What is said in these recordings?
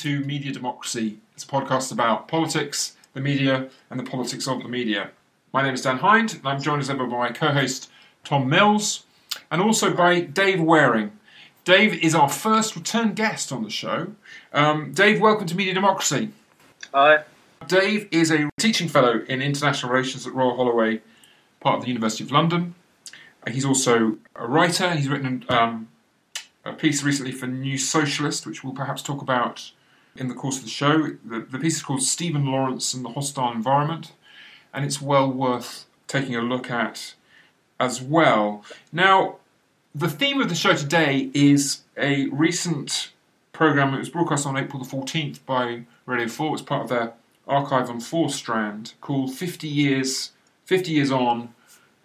to Media Democracy. It's a podcast about politics, the media, and the politics of the media. My name is Dan Hind, and I'm joined as ever by my co host Tom Mills, and also by Dave Wearing. Dave is our first return guest on the show. Um, Dave, welcome to Media Democracy. Hi. Dave is a teaching fellow in international relations at Royal Holloway, part of the University of London. He's also a writer. He's written um, a piece recently for New Socialist, which we'll perhaps talk about in the course of the show. The, the piece is called Stephen Lawrence and the Hostile Environment, and it's well worth taking a look at as well. Now, the theme of the show today is a recent program that was broadcast on April the 14th by Radio 4. It's part of their archive on 4 Strand called 50 Years, 50 Years On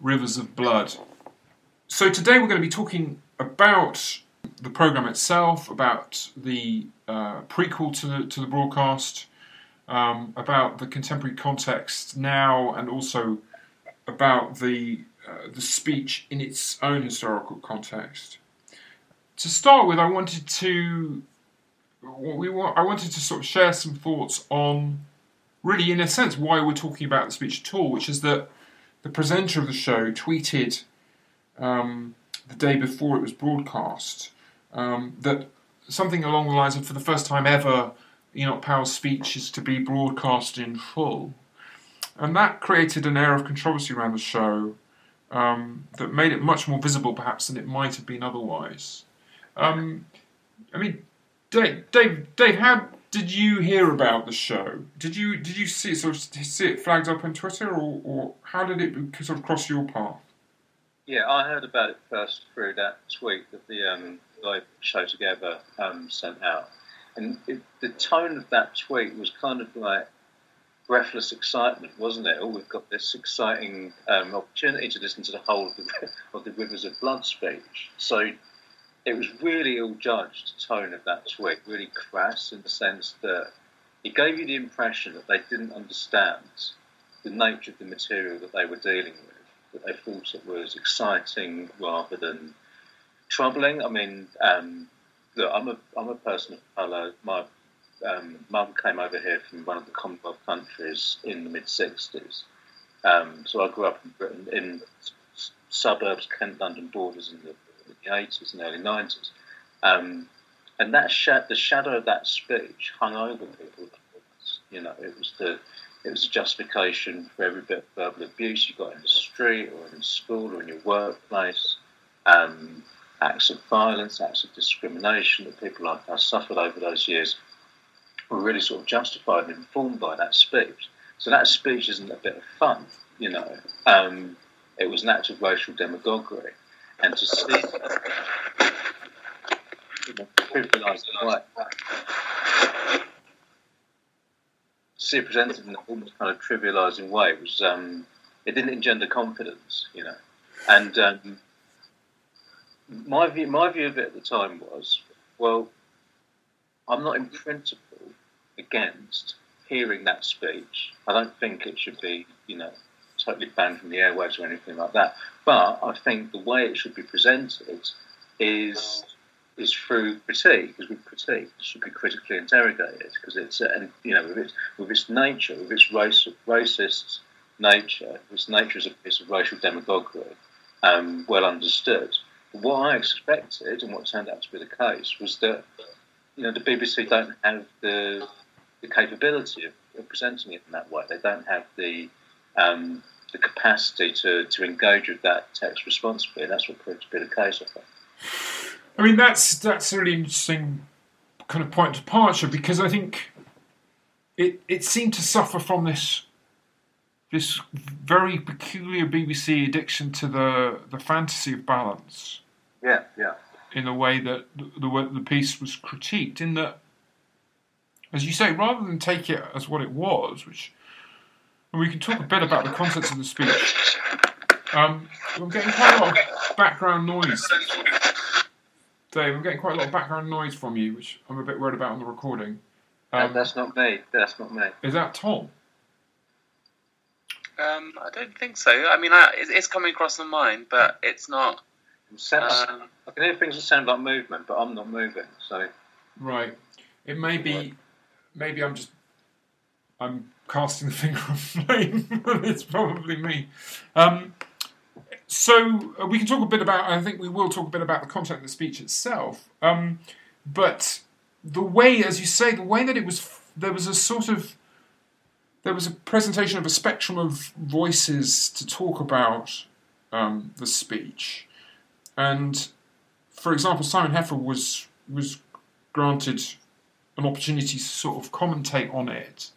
Rivers of Blood. So today we're going to be talking about the program itself, about the uh, prequel to the, to the broadcast, um, about the contemporary context now, and also about the uh, the speech in its own historical context. To start with, I wanted to we want, I wanted to sort of share some thoughts on really, in a sense, why we're talking about the speech at all, which is that the presenter of the show tweeted um, the day before it was broadcast um, that something along the lines of, for the first time ever, Enoch Powell's speech is to be broadcast in full. And that created an air of controversy around the show um, that made it much more visible, perhaps, than it might have been otherwise. Um, I mean, Dave, Dave, Dave, how did you hear about the show? Did you did you see it sort of see it flagged up on Twitter, or, or how did it sort of cross your path? Yeah, I heard about it first through that tweet that the um, live show together um, sent out, and it, the tone of that tweet was kind of like breathless excitement, wasn't it? Oh, we've got this exciting um, opportunity to listen to the whole of the, of the Rivers of Blood speech. So it was really ill judged tone of that tweet, really crass in the sense that it gave you the impression that they didn't understand the nature of the material that they were dealing with, that they thought it was exciting rather than troubling. I mean, um, look, I'm a I'm a person of colour. My um, mum came over here from one of the Commonwealth countries in the mid '60s, um, so I grew up in Britain in suburbs, Kent, London borders in the, in the 80s and early 90s. Um, and that sh- the shadow of that speech hung over people. You know, it was the it was a justification for every bit of verbal abuse you got in the street or in school or in your workplace. Um, acts of violence, acts of discrimination that people like us suffered over those years were really sort of justified and informed by that speech. So that speech isn't a bit of fun, you know. Um, it was an act of racial demagoguery. And to see you know, trivialised way, see it presented in an almost kind of trivialising way was um, it didn't engender confidence, you know. And um, my view, my view of it at the time was, well, I'm not in principle against hearing that speech. I don't think it should be, you know, totally banned from the airwaves or anything like that. But I think the way it should be presented is is through critique, because with critique it should be critically interrogated, because it's and you know with its with its nature, with its race, racist nature, its nature as a piece of racial demagoguery, um, well understood what I expected and what turned out to be the case was that you know the BBC don't have the the capability of, of presenting it in that way. They don't have the um, the capacity to, to engage with that text responsibly. That's what proved to be the case, I think. I mean, that's that's a really interesting kind of point of departure because I think it it seemed to suffer from this this very peculiar BBC addiction to the the fantasy of balance. Yeah, yeah. In the way that the, the, the piece was critiqued, in that, as you say, rather than take it as what it was, which and we can talk a bit about the contents of the speech. Um, I'm getting quite a lot of background noise. Dave, I'm getting quite a lot of background noise from you, which I'm a bit worried about on the recording. Um, that's not me. That's not me. Is that Tom? Um, I don't think so. I mean, I, it's coming across on mine, but it's not. Um, I can hear things that sound like movement, but I'm not moving. So right. It may be, maybe I'm just, I'm casting the finger of flame. But it's probably me. Um, so uh, we can talk a bit about. I think we will talk a bit about the content of the speech itself. Um, but the way, as you say, the way that it was, there was a sort of, there was a presentation of a spectrum of voices to talk about um, the speech, and for example, Simon Heffer was was granted an opportunity to sort of commentate on it,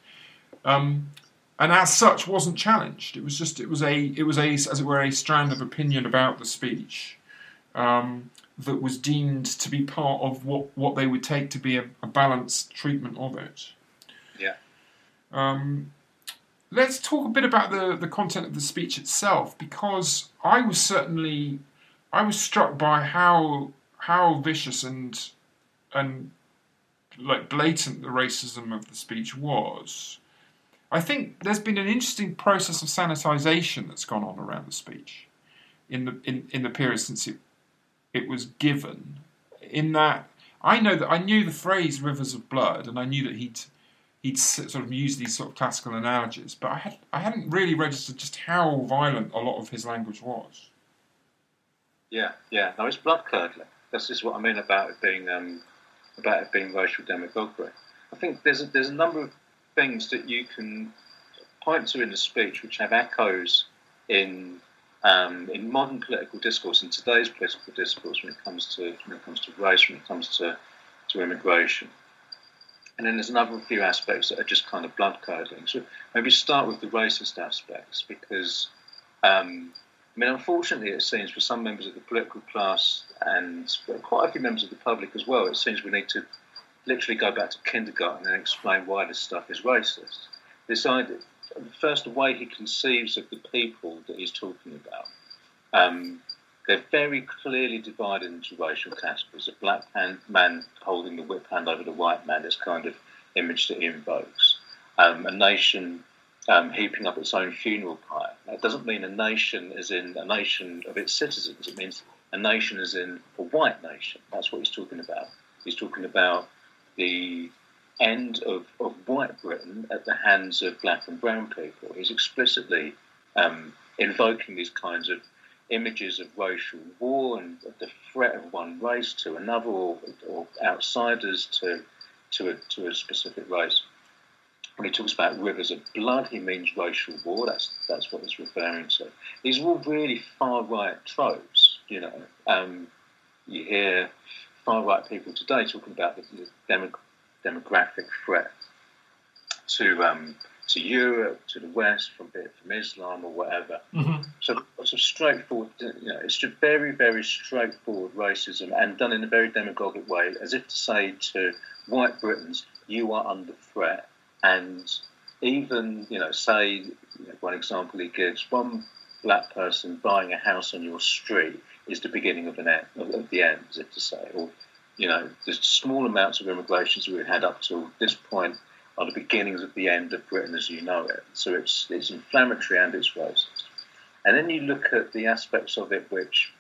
um, and as such wasn't challenged. It was just it was a it was a as it were a strand of opinion about the speech um, that was deemed to be part of what what they would take to be a, a balanced treatment of it. Yeah. Um, let's talk a bit about the the content of the speech itself because I was certainly I was struck by how how vicious and and like blatant the racism of the speech was. I think there's been an interesting process of sanitization that's gone on around the speech in the in, in the period since it it was given. In that I know that I knew the phrase "rivers of blood" and I knew that he'd he'd sort of used these sort of classical analogies, but I had I hadn't really registered just how violent a lot of his language was. Yeah, yeah. No, it's blood curdling. That's just what I mean about it being um, about it being racial demagoguery. I think there's a, there's a number of things that you can point to in the speech which have echoes in um, in modern political discourse, in today's political discourse, when it comes to when it comes to race, when it comes to to immigration. And then there's another few aspects that are just kind of blood curdling. So maybe start with the racist aspects because um, I mean, unfortunately, it seems for some members of the political class and quite a few members of the public as well, it seems we need to literally go back to kindergarten and explain why this stuff is racist. This idea, first, the way he conceives of the people that he's talking about, um, they're very clearly divided into racial categories. A black man holding the whip hand over the white man is kind of image that he invokes. Um, a nation um, heaping up its own funeral pyre. That doesn't mean a nation as in a nation of its citizens. It means a nation as in a white nation. That's what he's talking about. He's talking about the end of, of white Britain at the hands of black and brown people. He's explicitly um, invoking these kinds of images of racial war and the threat of one race to another or, or outsiders to, to, a, to a specific race when he talks about rivers of blood, he means racial war. That's that's what he's referring to. These are all really far right tropes. You know, um, you hear far right people today talking about the, the demog- demographic threat to um, to Europe, to the West, from from Islam or whatever. Mm-hmm. So it's a straightforward. You know, it's just very very straightforward racism and done in a very demagogic way, as if to say to white Britons, "You are under threat." And even, you know, say, you know, one example he gives, one black person buying a house on your street is the beginning of, an end, of the end, as if to say. Or, you know, the small amounts of immigrations we've had up to this point are the beginnings of the end of Britain as you know it. So it's, it's inflammatory and it's racist. And then you look at the aspects of it which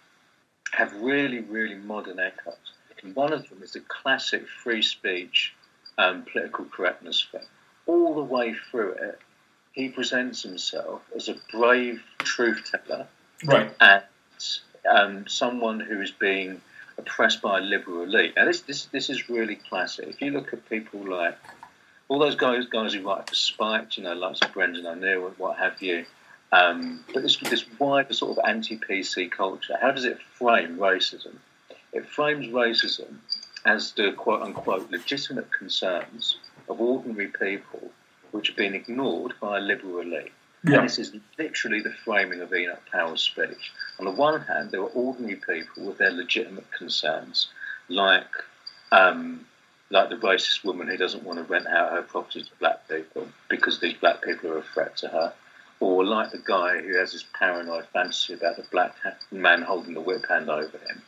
have really, really modern echoes. And one of them is the classic free speech um, political correctness thing all the way through it, he presents himself as a brave truth teller, right, and um, someone who is being oppressed by a liberal elite. Now, this this this is really classic. If you look at people like all those guys guys who write for Spiked, you know, like Brendan O'Neill and what have you. Um, but this this wider sort of anti-PC culture, how does it frame racism? It frames racism as the quote unquote legitimate concerns of ordinary people which have been ignored by a liberal elite. Yeah. And this is literally the framing of Enoch Powell's speech. On the one hand, there are ordinary people with their legitimate concerns, like um, like the racist woman who doesn't want to rent out her property to black people because these black people are a threat to her, or like the guy who has this paranoid fantasy about the black man holding the whip hand over him.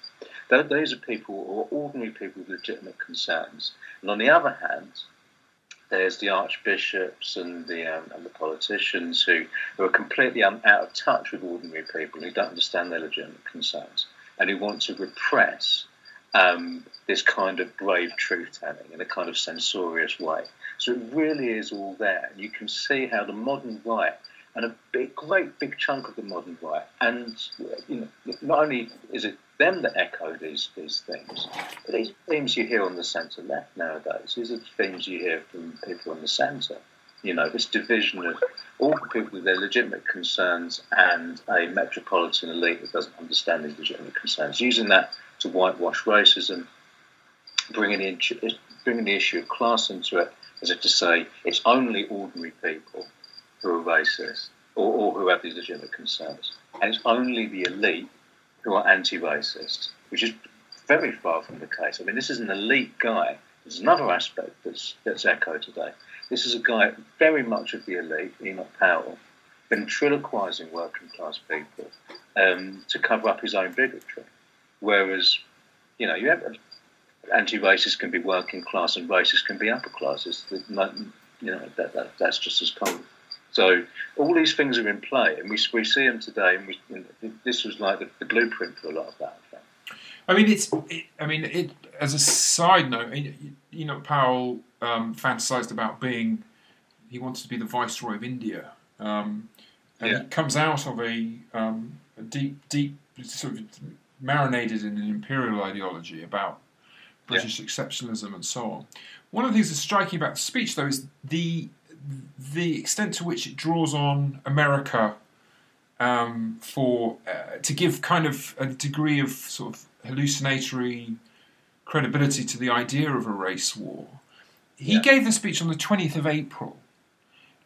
Those are people, or ordinary people with legitimate concerns. And on the other hand, there's the archbishops and the um, and the politicians who, who are completely out of touch with ordinary people who don't understand their legitimate concerns and who want to repress um, this kind of brave truth telling in a kind of censorious way. So it really is all there. You can see how the modern right and a big, great big chunk of the modern right, and you know, not only is it them that echo these these themes, but these themes you hear on the centre left nowadays. These are the themes you hear from people on the centre. You know, this division of all the people with their legitimate concerns and a metropolitan elite that doesn't understand these legitimate concerns, using that to whitewash racism, bringing in bringing the issue of class into it, as if to say it's only ordinary people who are racist or, or who have these legitimate concerns. And it's only the elite who are anti racist, which is very far from the case. I mean, this is an elite guy. There's another aspect that's, that's echoed today. This is a guy very much of the elite, Enoch Powell, ventriloquizing working class people um, to cover up his own bigotry. Whereas, you know, you have anti-racist can be working class and racist can be upper classes. You know, that, that, that's just as common. So all these things are in play, and we, we see them today. And we, this was like the, the, blueprint for a lot of that. I mean, it's. It, I mean, it. As a side note, you know, Powell um, fantasized about being. He wanted to be the viceroy of India, um, and yeah. he comes out of a, um, a deep, deep sort of marinated in an imperial ideology about British yeah. exceptionalism and so on. One of the things that's striking about the speech, though, is the the extent to which it draws on America um, for uh, to give kind of a degree of sort of hallucinatory credibility to the idea of a race war. He yeah. gave the speech on the 20th of April.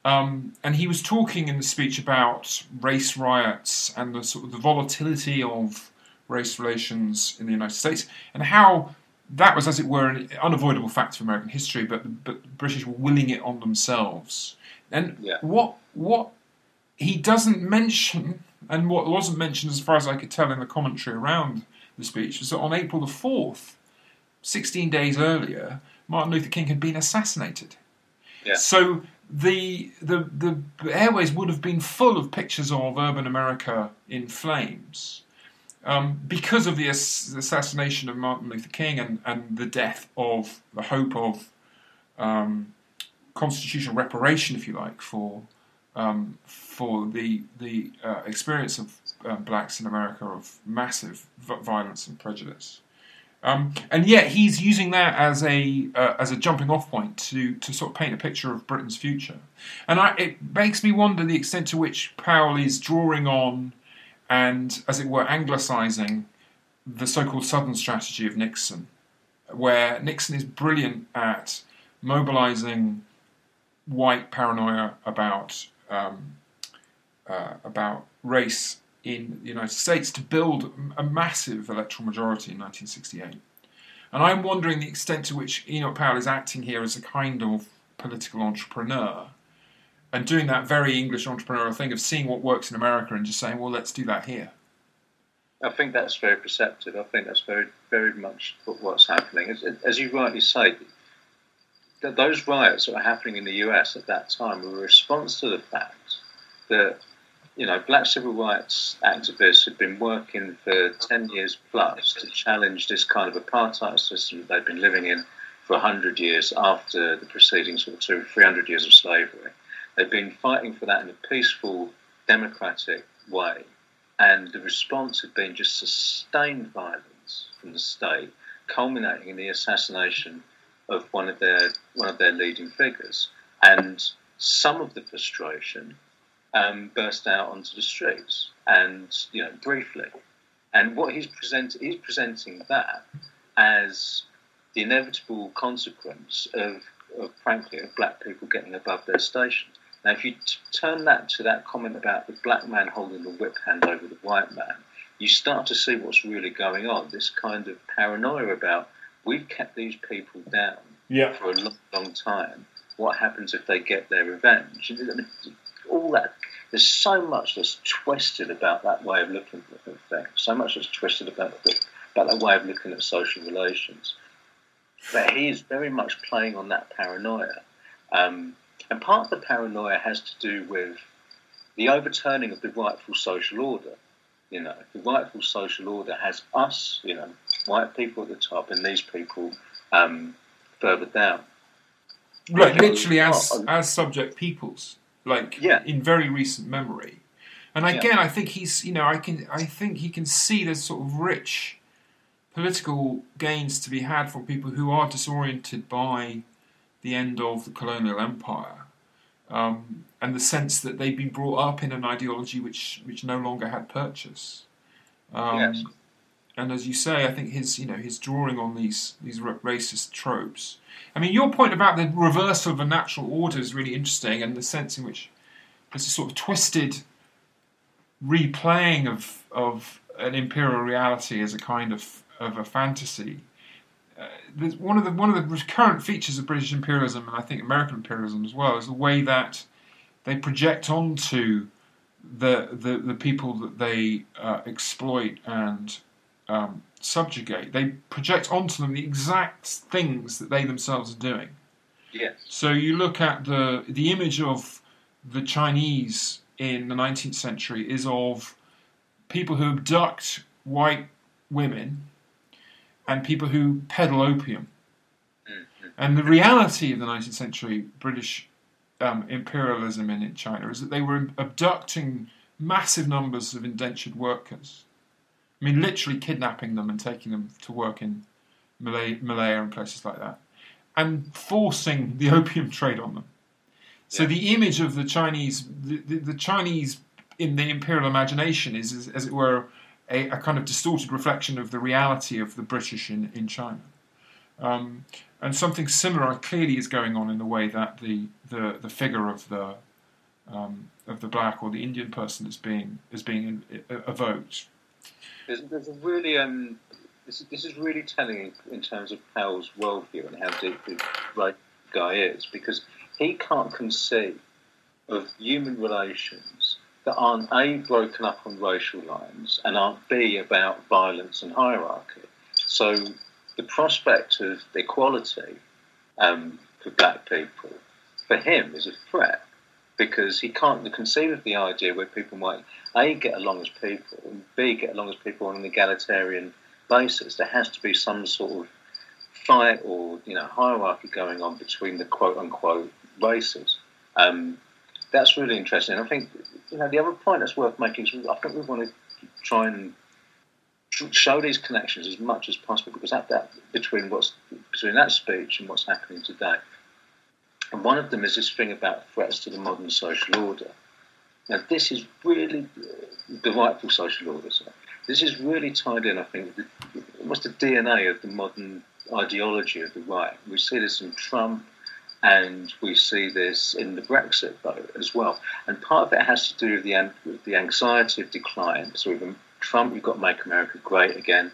Um, and he was talking in the speech about race riots and the sort of the volatility of race relations in the United States and how that was, as it were, an unavoidable fact of American history, but but the British were willing it on themselves. And yeah. what what he doesn't mention, and what wasn't mentioned as far as I could tell in the commentary around the speech, was that on April the fourth, sixteen days earlier, Martin Luther King had been assassinated. Yeah. So the, the the airways would have been full of pictures of urban America in flames um, because of the ass- assassination of Martin Luther King and, and the death of the hope of um, constitutional reparation, if you like, for um, for the the uh, experience of uh, blacks in America of massive v- violence and prejudice. Um, and yet he's using that as a uh, as a jumping off point to to sort of paint a picture of Britain's future, and I, it makes me wonder the extent to which Powell is drawing on and, as it were, anglicising the so called Southern strategy of Nixon, where Nixon is brilliant at mobilising white paranoia about um, uh, about race in the United States to build a massive electoral majority in 1968. And I'm wondering the extent to which Enoch Powell is acting here as a kind of political entrepreneur and doing that very English entrepreneurial thing of seeing what works in America and just saying, well, let's do that here. I think that's very perceptive. I think that's very, very much what's happening. As, as you rightly say, those riots that were happening in the US at that time were a response to the fact that you know black civil rights activists had been working for 10 years plus to challenge this kind of apartheid system that they'd been living in for 100 years after the preceding sort of 300 years of slavery. They've been fighting for that in a peaceful, democratic way, and the response had been just sustained violence from the state, culminating in the assassination of one of their one of their leading figures. And some of the frustration um, burst out onto the streets, and you know briefly. And what he's present he's presenting that as the inevitable consequence of, of frankly of black people getting above their station. Now, if you t- turn that to that comment about the black man holding the whip hand over the white man, you start to see what's really going on. This kind of paranoia about we've kept these people down yeah. for a long, long time. What happens if they get their revenge? All that. There's so much that's twisted about that way of looking at things. So much that's twisted about the, about that way of looking at social relations. But he is very much playing on that paranoia. Um, and part of the paranoia has to do with the overturning of the rightful social order. You know, the rightful social order has us, you know, white people at the top and these people um, further down. Right, literally as as subject peoples, like Yeah. in very recent memory. And Yeah. again, I think he's, you know, I can, I think he can see there's sort of rich political gains to be had from people who are disoriented by the end of the colonial empire, um, and the sense that they've been brought up in an ideology which which no longer had purchase. Um, Yes. And as you say, I think his, you know, his drawing on these these racist tropes. I mean, your point about the reversal of a natural order is really interesting, and the sense in which there's a sort of twisted replaying of of an imperial reality as a kind of of a fantasy. Uh, one of the one of the recurrent features of British imperialism, and I think American imperialism as well, is the way that they project onto the the, the people that they uh, exploit and um, subjugate. They project onto them the exact things that they themselves are doing. Yes. So you look at the the image of the Chinese in the 19th century is of people who abduct white women and people who peddle opium. Mhm. And the reality of the 19th century British um, imperialism in, in China is that they were abducting massive numbers of indentured workers. I mean, literally kidnapping them and taking them to work in Malay, Malaya and places like that, and forcing the opium trade on them. So Yeah. the image of the Chinese, the, the, the Chinese in the imperial imagination is, as, as it were, a, a kind of distorted reflection of the reality of the British in, in China. Um, and something similar clearly is going on in the way that the, the, the figure of the um, of the black or the Indian person is being is being uh, evoked. There's, there's a really um, this, is- this is really telling in, in terms of Powell's worldview and how deep the right guy is because he can't conceive of human relations that aren't a broken up on racial lines and aren't b about violence and hierarchy. So the prospect of equality um, for black people for him is a threat because he can't conceive of the idea where people might a get along as people and b get along as people on an egalitarian basis. There has to be some sort of fight or you know hierarchy going on between the quote unquote races. Um, that's really interesting. I think you know the other point that's worth making is I think we want to try and show these connections as much as possible because that, that between what's between that speech and what's happening today. And one of them is this thing about threats to the modern social order. Now, this is really uh, the rightful social order. So this is really tied in, I think, with the, almost the DNA of the modern ideology of the right. We see this in Trump, and we see this in the Brexit vote as well. And part of it has to do with the, with the anxiety of decline. So with Trump, you've got to make America great again.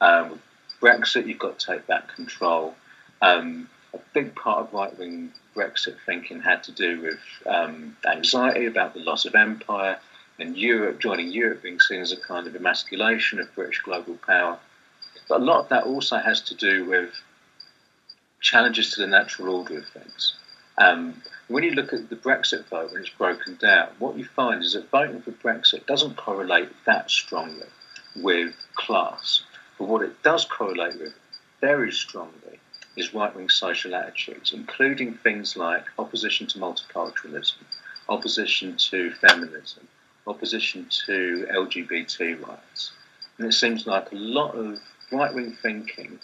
Um, Brexit, you've got to take back control. Um, a big part of right wing Brexit thinking had to do with um, anxiety about the loss of empire and Europe, joining Europe being seen as a kind of emasculation of British global power. But a lot of that also has to do with challenges to the natural order of things. Um, when you look at the Brexit vote when it's broken down, what you find is that voting for Brexit doesn't correlate that strongly with class. But what it does correlate with very strongly is right wing social attitudes, including things like opposition to multiculturalism, opposition to feminism, opposition to LGBT rights. And it seems like a lot of right wing thinking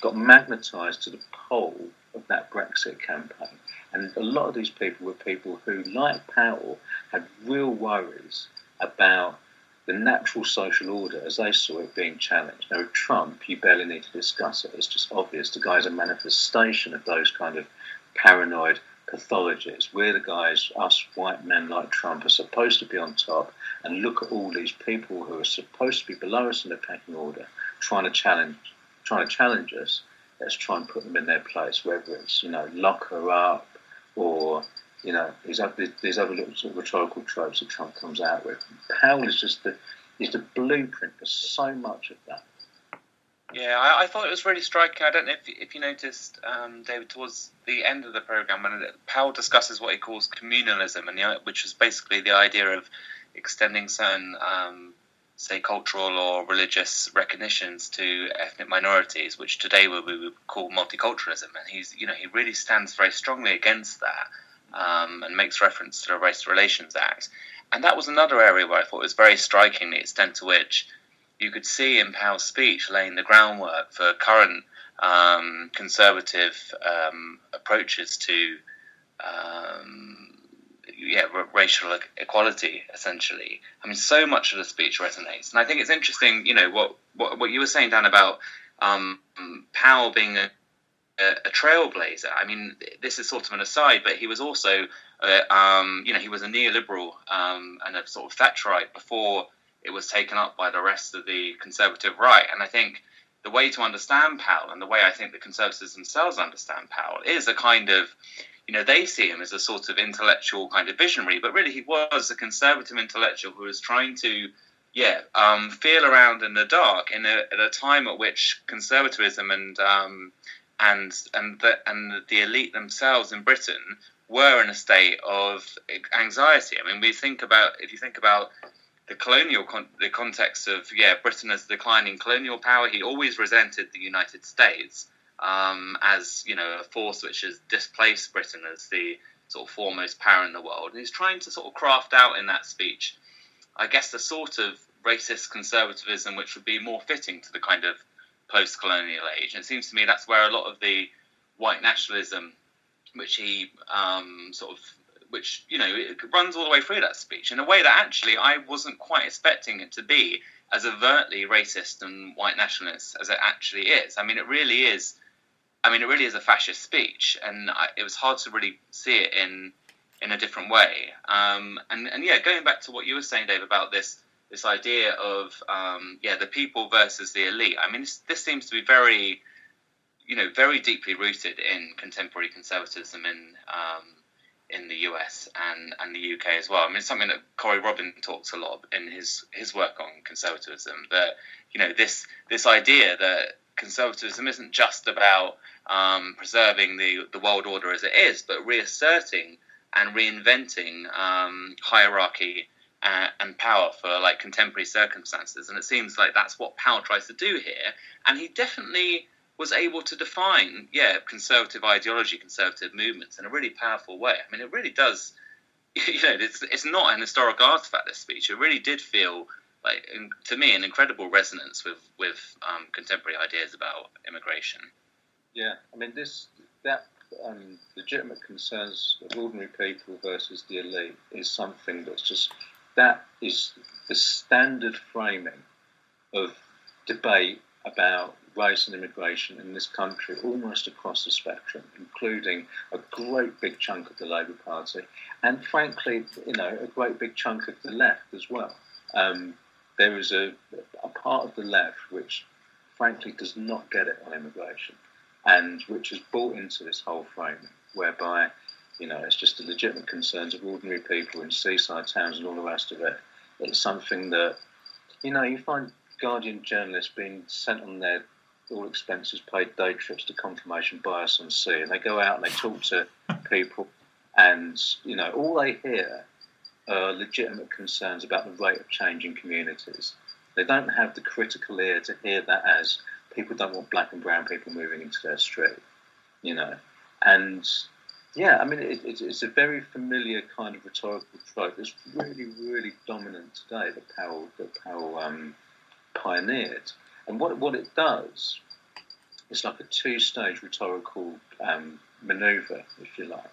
got magnetised to the pole of that Brexit campaign. And a lot of these people were people who, like Powell, had real worries about the natural social order as they saw it being challenged. Now, Trump, you barely need to discuss it. It's just obvious. The guy's a manifestation of those kind of paranoid pathologies. We're the guys, us white men like Trump, are supposed to be on top and look at all these people who are supposed to be below us in the pecking order, trying to challenge, trying to challenge us. Let's try and put them in their place, whether it's you know lock her up or you know these other these other little sort of rhetorical tropes that Trump comes out with. Powell is just the is the blueprint for so much of that. Yeah, I, I thought it was really striking. I don't know if, if you noticed, um, David, towards the end of the program, when Powell discusses what he calls communalism, and the, which is basically the idea of extending certain um, say, cultural or religious recognitions to ethnic minorities, which today we would call multiculturalism. And he's, you know, he really stands very strongly against that um, and makes reference to the Race Relations Act. And that was another area where I thought it was very striking the extent to which you could see in Powell's speech laying the groundwork for current um, conservative um, approaches to um, yeah, racial equality, essentially. I mean, so much of the speech resonates, and I think it's interesting. You know what what, what you were saying, Dan, about um, Powell being a, a, a, trailblazer. I mean, this is sort of an aside, but he was also, uh, um, you know, he was a neoliberal um, and a sort of Thatcherite before it was taken up by the rest of the conservative right, and I think. The way to understand Powell and the way I think the conservatives themselves understand Powell is a kind of you know, they see him as a sort of intellectual kind of visionary, but really he was a conservative intellectual who was trying to, yeah, um, feel around in the dark in a, at a time at which conservatism and um, and and the, and the elite themselves in Britain were in a state of anxiety. I mean, we think about if you think about the colonial con- the context of yeah Britain as declining colonial power, he always resented the United States um, as you know a force which has displaced Britain as the sort of foremost power in the world. And he's trying to sort of craft out in that speech, I guess, the sort of racist conservatism which would be more fitting to the kind of post-colonial age. And it seems to me that's where a lot of the white nationalism, which he um, sort of which you know it runs all the way through that speech in a way that actually I wasn't quite expecting it to be as overtly racist and white nationalist as it actually is. I mean, it really is I mean, it really is a fascist speech, and I, it was hard to really see it in in a different way. Um, and and yeah, going back to what you were saying, Dave, about this this idea of um, yeah the people versus the elite. I mean, this, this seems to be very you know very deeply rooted in contemporary conservatism in um, in the US and, and the UK as well. I mean, it's something that Corey Robin talks a lot in his his work on conservatism. That you know this this idea that conservatism isn't just about um, preserving the, the world order as it is, but reasserting and reinventing um, hierarchy uh, and power for like contemporary circumstances. And it seems like that's what Powell tries to do here. And he definitely was able to define, yeah, conservative ideology, conservative movements in a really powerful way. I mean, it really does. You know, it's it's not an historic artifact. This speech, it really did feel like, to me, an incredible resonance with with um, contemporary ideas about immigration. Yeah, I mean this that um, legitimate concerns of ordinary people versus the elite is something that's just that is the standard framing of debate about race and immigration in this country almost across the spectrum, including a great big chunk of the Labour Party and, frankly, you know, a great big chunk of the left as well. Um, there is a, a part of the left which, frankly, does not get it on immigration and which has bought into this whole frame whereby, you know, it's just the legitimate concerns of ordinary people in seaside towns and all the rest of it. It's something that, you know, you find Guardian journalists being sent on their all expenses paid day trips to confirmation bias on sea, and they go out and they talk to people, and you know, all they hear are legitimate concerns about the rate of change in communities. They don't have the critical ear to hear that as people don't want black and brown people moving into their street, you know. And yeah, I mean, it, it, it's a very familiar kind of rhetorical trope that's really, really dominant today that Powell that Powell um, pioneered. And what what it does, it's like a two-stage rhetorical um, maneuver, if you like.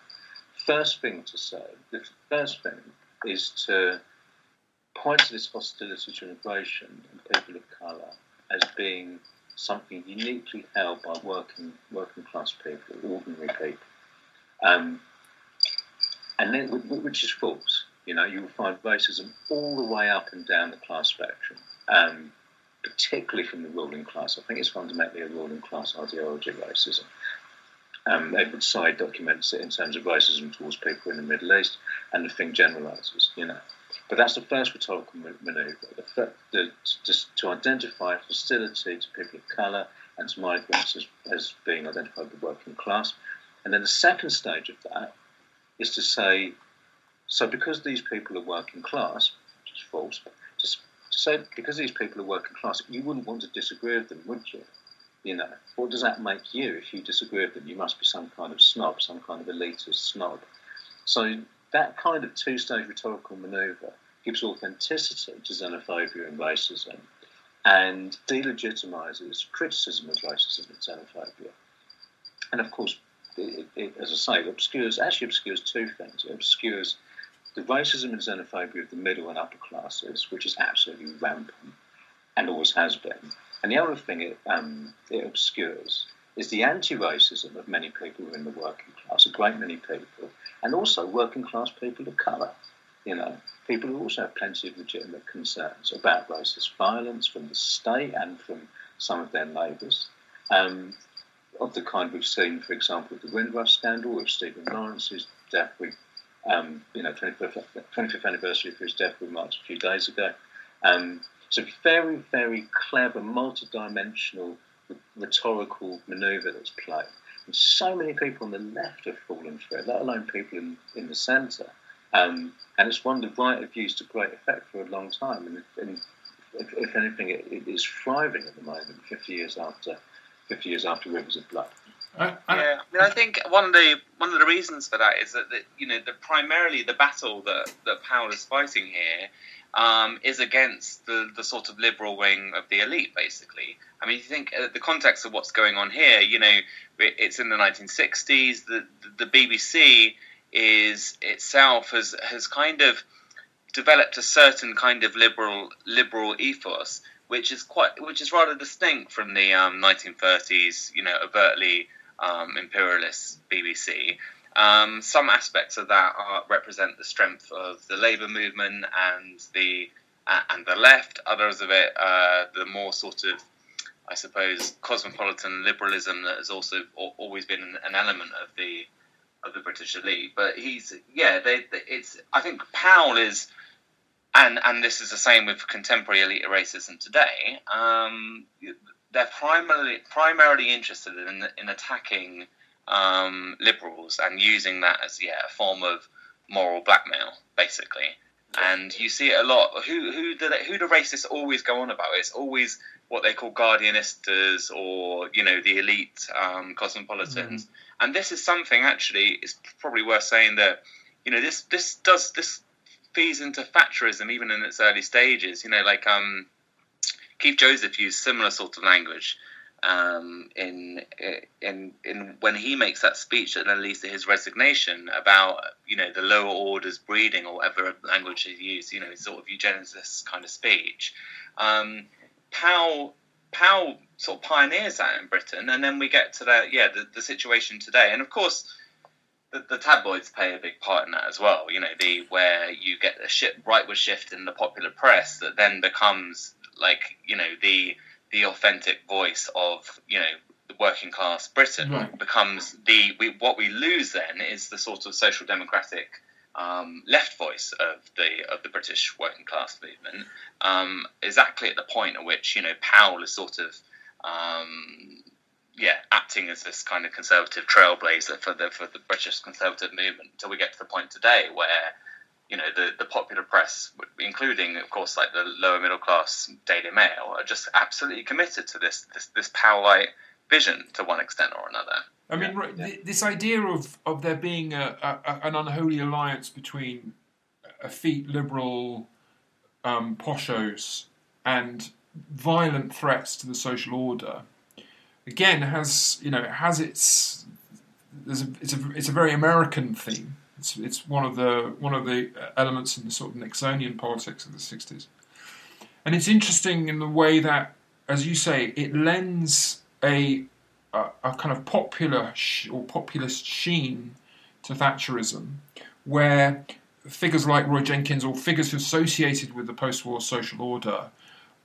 First thing to say, the first thing is to point to this hostility to immigration and people of colour as being something uniquely held by working working class people, ordinary people, um, and then which is false. You know, you will find racism all the way up and down the class spectrum, um, particularly from the ruling class. I think it's fundamentally a ruling class ideology, racism. Um, Edward Said documents it in terms of racism towards people in the Middle East, and the thing generalises. You know, but that's the first rhetorical manoeuvre, the, the, just to identify hostility to people of colour and to migrants as, as being identified with the working class. And then the second stage of that is to say, so because these people are working class, which is false, just say because these people are working class, you wouldn't want to disagree with them, would you? You know, what does that make you if you disagree with them? You must be some kind of snob, some kind of elitist snob. So, that kind of two stage rhetorical maneuver gives authenticity to xenophobia and racism and delegitimizes criticism of racism and xenophobia. And of course, it, it, as I say, it obscures, actually obscures two things. It obscures the racism and xenophobia of the middle and upper classes, which is absolutely rampant and always has been. And the other thing it, um, it obscures is the anti-racism of many people in the working class, a great many people, and also working class people of colour. You know, people who also have plenty of legitimate concerns about racist violence from the state and from some of their neighbours. Um, of the kind we've seen, for example, the Windrush scandal with Stephen Lawrence's death. We, um, you know, 25th, 25th, anniversary of his death we marked a few days ago. Um, so very, very clever, multi-dimensional rhetorical manoeuvre that's played. And so many people on the left have fallen for it, let alone people in, in the centre. Um, and it's one the right have used to great effect for a long time. And, and if, if, anything, it, it is thriving at the moment, 50 years after 50 years after Rivers of Blood. Yeah, I, mean, I think one of the one of the reasons for that is that the, you know the primarily the battle that that Powell is fighting here um, is against the the sort of liberal wing of the elite, basically. I mean, you think uh, the context of what's going on here, you know, it, it's in the 1960s. The the BBC is itself has has kind of developed a certain kind of liberal liberal ethos which is quite which is rather distinct from the um, 1930s, you know, overtly um, imperialist BBC. Um, some aspects of that are, represent the strength of the labour movement and the uh, and the left. Others of it, uh, the more sort of, I suppose, cosmopolitan liberalism that has also always been an, an element of the of the British elite. But he's yeah, they, they, it's I think Powell is and and this is the same with contemporary elite racism today. Um, they're primarily primarily interested in in attacking um, liberals and using that as yeah a form of moral blackmail, basically. And you see it a lot. Who who do they, who do racists always go on about? It's always what they call guardianistas or you know the elite um, cosmopolitans. Mm. And this is something actually it's probably worth saying that you know this this does this feeds into Thatcherism even in its early stages. You know, like um, Keith Joseph used similar sort of language um, in in in when he makes that speech that then leads to his resignation about you know the lower orders breeding or whatever language he used. You know, sort of eugenicist kind of speech. Um, Powell Powell sort of pioneers that in Britain, and then we get to the yeah the, the situation today, and of course the, the, tabloids play a big part in that as well. You know, the where you get a shit rightward shift in the popular press that then becomes like you know the the authentic voice of you know the working class Britain right. becomes the we, what we lose then is the sort of social democratic um, left voice of the of the British working class movement. Um, exactly at the point at which you know Powell is sort of um, yeah, acting as this kind of conservative trailblazer for the for the British conservative movement until we get to the point today where you know the the popular press, including of course like the lower middle class Daily Mail, are just absolutely committed to this this this Powellite vision to one extent or another. I mean, yeah. this idea of of there being a, a, an unholy alliance between effete liberal um, poshos and violent threats to the social order again has you know it has its a, it's a it's a very American theme. It's it's one of the one of the elements in the sort of Nixonian politics of the '60s, and it's interesting in the way that, as you say, it lends a a, a kind of popular sh- or populist sheen to Thatcherism, where figures like Roy Jenkins or figures associated with the post-war social order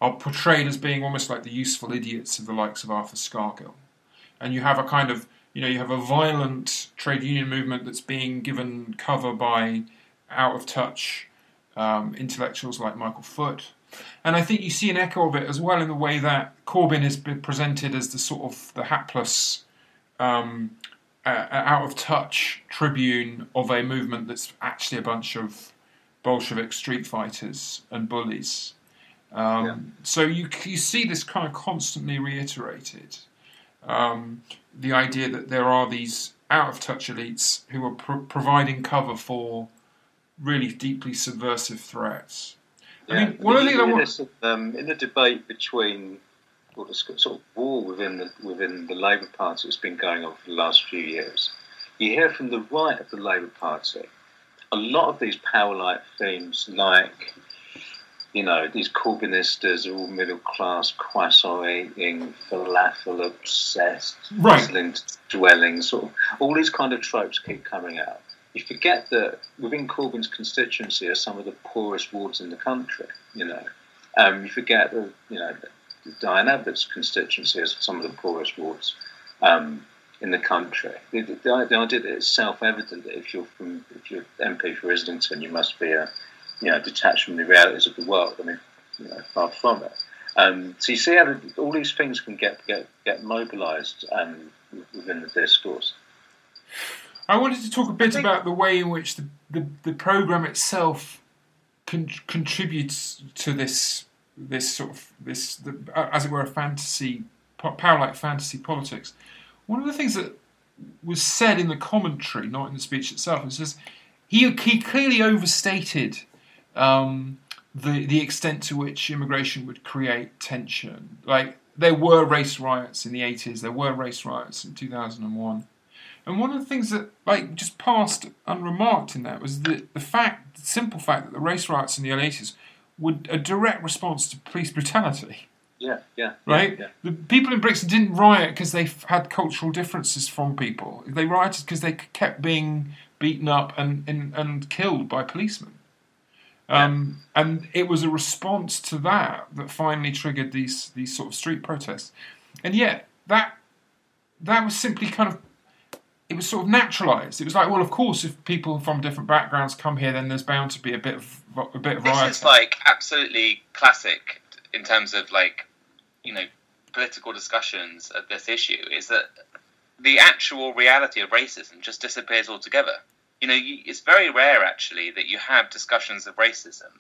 are portrayed as being almost like the useful idiots of the likes of Arthur Scargill. And you have a kind of, you know, you have a violent trade union movement that's being given cover by out of touch um, intellectuals like Michael Foot. And I think you see an echo of it as well in the way that Corbyn is presented as the sort of the hapless, um, uh, out of touch tribune of a movement that's actually a bunch of Bolshevik street fighters and bullies. Um, Yeah. So you you see this kind of constantly reiterated. Um, the idea that there are these out of touch elites who are pro- providing cover for really deeply subversive threats. I mean, one of the things I in, want- um, in the debate between well, the sort of war within the within the Labour Party that's been going on for the last few years, you hear from the right of the Labour Party a lot of these Powell-like themes, like you know, these Corbynistas are all middle class, croissant eating, falafel obsessed, Right. Muslim dwelling, sort of all these kind of tropes keep coming out. You forget that within Corbyn's constituency are some of the poorest wards in the country. You know, um, you forget that you know Diane Abbott's constituency is some of the poorest wards um, in the country. The, the, the idea that it's self-evident that if you're from if you're MP for Islington, you must be a you know detached from the realities of the world. I mean, you know, far from it. Um, so you see how the, all these things can get get get mobilised um, within the discourse. I wanted to talk a bit think- about the way in which the, the, the program itself con- contributes to this this sort of this the, as it were a fantasy po- Powell like fantasy politics. One of the things that was said in the commentary, not in the speech itself, is just he he clearly overstated um, the the extent to which immigration would create tension. Like there were race riots in the eighties, there were race riots in two thousand and one. And one of the things that like just passed unremarked in that was the the fact, the simple fact that the race riots in the early eighties were a direct response to police brutality. Yeah, yeah, Right? Yeah, The people in Brixton didn't riot because they had cultural differences from people. They rioted because they kept being beaten up and, and, and killed by policemen. Um, And it was a response to that that finally triggered these these sort of street protests. And yet that that was simply kind of it was sort of naturalised. It was like, well, of course, if people from different backgrounds come here, then there's bound to be a bit of a bit of This rioting. is like absolutely classic in terms of like, you know, political discussions of this issue. Is that the actual reality of racism just disappears altogether. You know, you, it's very rare actually that you have discussions of racism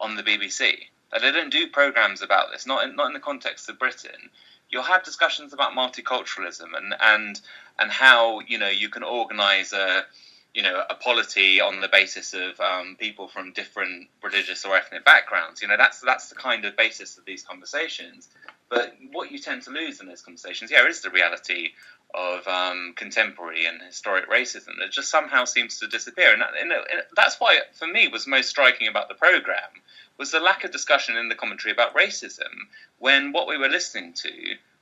on the BBC. That they don't do programs about this, not in, not in the context of Britain. You'll have discussions about multiculturalism and and and how you know you can organise a you know a polity on the basis of um, people from different religious or ethnic backgrounds. You know that's that's the kind of basis of these conversations. But what you tend to lose in those conversations, yeah, is the reality of um, contemporary and historic racism that just somehow seems to disappear. And, that, and, that's why, for me, was most striking about the program was the lack of discussion in the commentary about racism when what we were listening to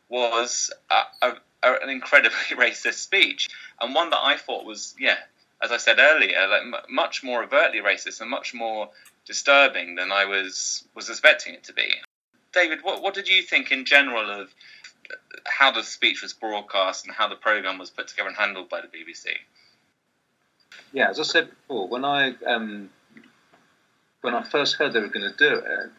was a, a, a, an incredibly racist speech and one that I thought was, yeah, as I said earlier, like m- much more overtly racist and much more disturbing than I was was expecting it to be. David, what what did you think in general of how the speech was broadcast and how the program was put together and handled by the BBC? Yeah, as I said before, when I um, when I first heard they were going to do it,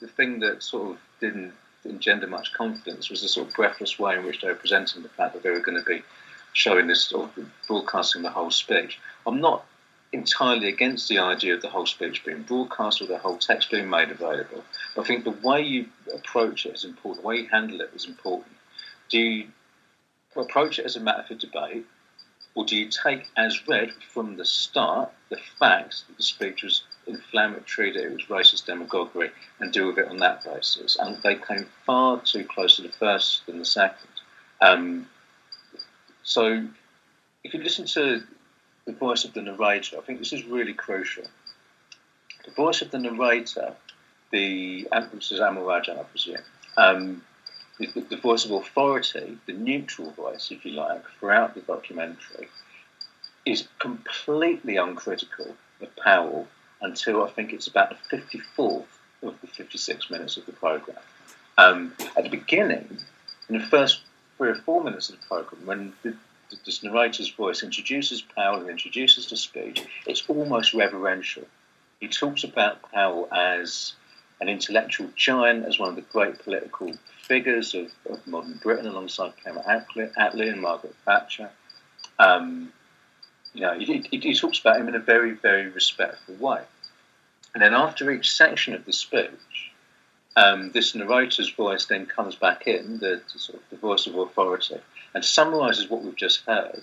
the thing that sort of didn't engender much confidence was the sort of breathless way in which they were presenting the fact that they were going to be showing this or broadcasting the whole speech. I'm not entirely against the idea of the whole speech being broadcast or the whole text being made available. I think the way you approach it is important. The way you handle it is important. Do you approach it as a matter for debate, or do you take as read from the start the fact that the speech was inflammatory, that it was racist demagoguery, and deal with it on that basis? And they came far too close to the first than the second. Um, so, if you listen to the voice of the narrator, I think this is really crucial. The voice of the narrator, the this is Amol Rajan, I presume, um, the, the voice of authority, the neutral voice, if you like, throughout the documentary, is completely uncritical of Powell until I think it's about the 54th of the 56 minutes of the programme. Um, at the beginning, in the first three or four minutes of the programme, when the, this narrator's voice introduces Powell and introduces the speech, it's almost reverential. He talks about Powell as an intellectual giant, as one of the great political figures of, of modern Britain, alongside Attlee, Attlee and Margaret Thatcher. Um, you know, he, he, he talks about him in a very, very respectful way. And then after each section of the speech, um, this narrator's voice then comes back in, the, the, sort of the voice of authority, and summarises what we've just heard,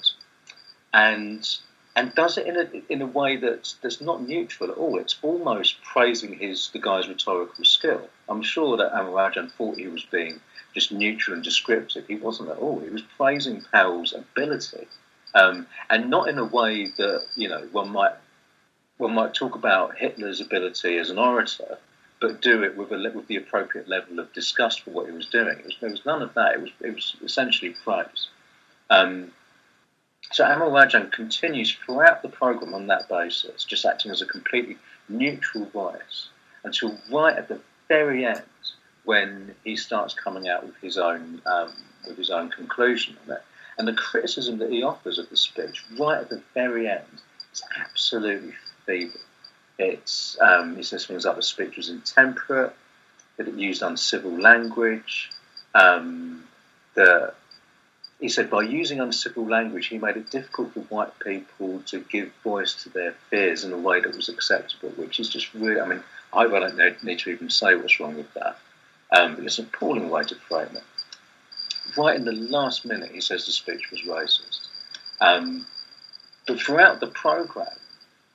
and and does it in a in a way that's that's not neutral at all. It's almost praising his the guy's rhetorical skill. I'm sure that Amol Rajan thought he was being just neutral and descriptive. He wasn't at all. He was praising Powell's ability, um, and not in a way that you know one might one might talk about Hitler's ability as an orator, but do it with a with the appropriate level of disgust for what he was doing. Was, there was none of that. It was it was essentially praise. Um, so Amol Rajan continues throughout the program on that basis, just acting as a completely neutral voice until right at the very end when he starts coming out with his own um, with his own conclusion on it. And the criticism that he offers of the speech right at the very end is absolutely feeble. It's um, he says things like the speech was intemperate, that it used uncivil language, um, that he said by using uncivil language, he made it difficult for white people to give voice to their fears in a way that was acceptable, which is just really, I mean, I don't need to even say what's wrong with that. Um, but it's an appalling way to frame it. Right in the last minute, he says the speech was racist. Um, but throughout the program,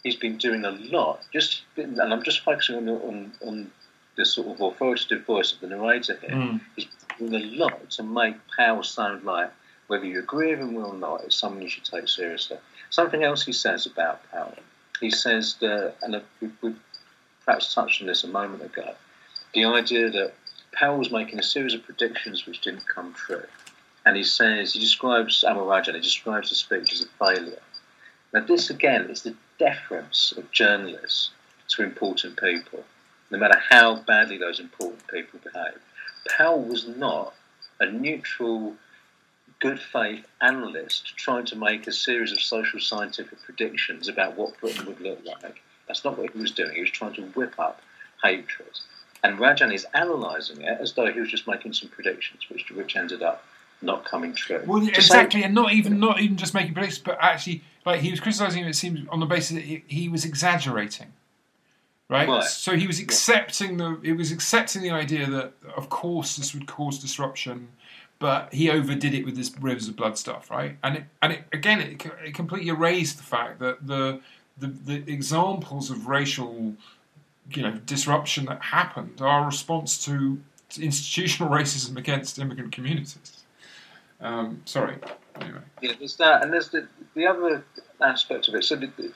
he's been doing a lot. Just and I'm just focusing on the, on, on the sort of authoritative voice of the narrator here. Mm. He's doing a lot to make Powell sound like whether you agree with him or not, it's someone you should take seriously. Something else he says about Powell. He says that, and we, we perhaps touched on this a moment ago, the idea that Powell was making a series of predictions which didn't come true. And he says, he describes Amol Rajan, he describes the speech as a failure. Now, this again is the deference of journalists to important people, no matter how badly those important people behave. Powell was not a neutral, good faith analyst trying to make a series of social scientific predictions about what Britain would look like. That's not what he was doing. He was trying to whip up hatred. And Rajan is analysing it as though he was just making some predictions, which which ended up not coming true. Well, exactly, and not even not even just making predictions, but actually, like he was criticising him. it seems on the basis that he, he was exaggerating, right? right? So he was accepting yeah. the he was accepting the idea that of course this would cause disruption, but he overdid it with this rivers of blood stuff, right? And it, and it, again, it, it completely erased the fact that the the, the examples of racial you know disruption that happened are a response to institutional racism against immigrant communities. Um, sorry. Anyway. Yeah, there's that, and there's the the other aspect of it. So the,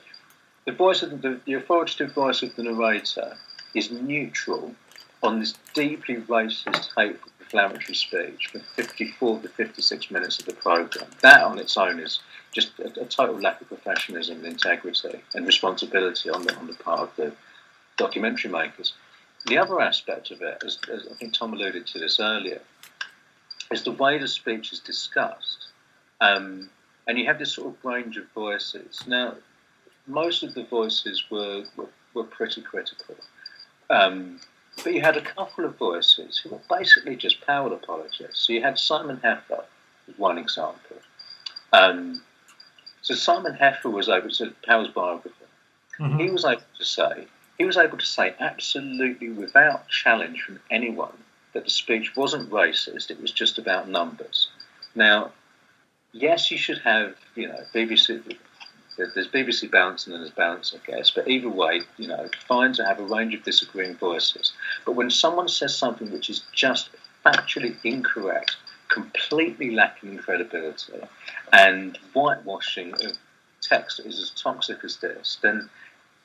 the voice of the, the authoritative voice of the narrator is neutral on this deeply racist, hateful, inflammatory speech for 54 to 56 minutes of the program. That on its own is just a, a total lack of professionalism integrity and responsibility on the on the part of the documentary makers. The other aspect of it, as, as, I think Tom alluded to this earlier, is the way the speech is discussed. Um, and you have this sort of range of voices. Now, most of the voices were, were, were pretty critical. Um, but you had a couple of voices who were basically just Powell apologists. So you had Simon Heffer, one example. Um, so Simon Heffer was able to, Powell's biographer, mm-hmm. he was able to say he was able to say absolutely without challenge from anyone that the speech wasn't racist, it was just about numbers. Now, yes, you should have, you know, BBC, there's BBC balance and then there's balance, I guess, but either way, you know, fine to have a range of disagreeing voices. But when someone says something which is just factually incorrect, completely lacking in credibility, and whitewashing of text is as toxic as this, then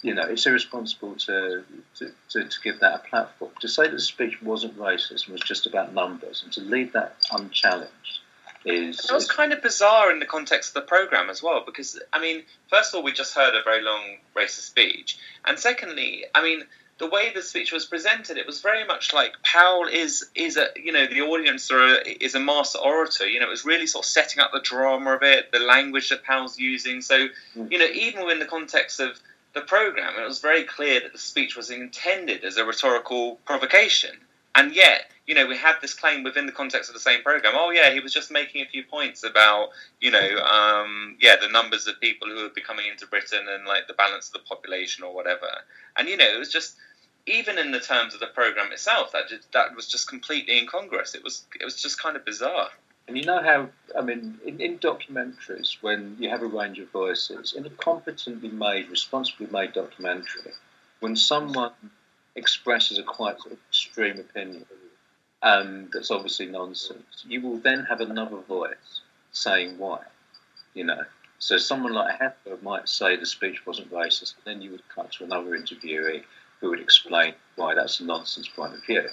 you know, it's irresponsible to, to, to, to, give that a platform. To say that the speech wasn't racist and was just about numbers and to leave that unchallenged is. It was is, kind of bizarre in the context of the programme as well, because, I mean, first of all, we just heard a very long racist speech. And secondly, I mean, the way the speech was presented, it was very much like Powell is is a you know the audience are a, is a master orator. You know, it was really sort of setting up the drama of it, the language that Powell's using. So you know, even within the context of the program, it was very clear that the speech was intended as a rhetorical provocation. And yet, you know, we had this claim within the context of the same program. Oh, yeah, he was just making a few points about, you know, um, yeah, the numbers of people who would be coming into Britain and like the balance of the population or whatever. And you know, it was just even in the terms of the program itself, that just, that was just completely incongruous. It was it was just kind of bizarre. And you know how, I mean, in, in, documentaries, when you have a range of voices, in a competently made, responsibly made documentary, when someone expresses a quite extreme opinion um, that's obviously nonsense, you will then have another voice saying why, you know. So someone like Heffer might say the speech wasn't racist, and then you would cut to another interviewee who would explain why that's a nonsense point of view.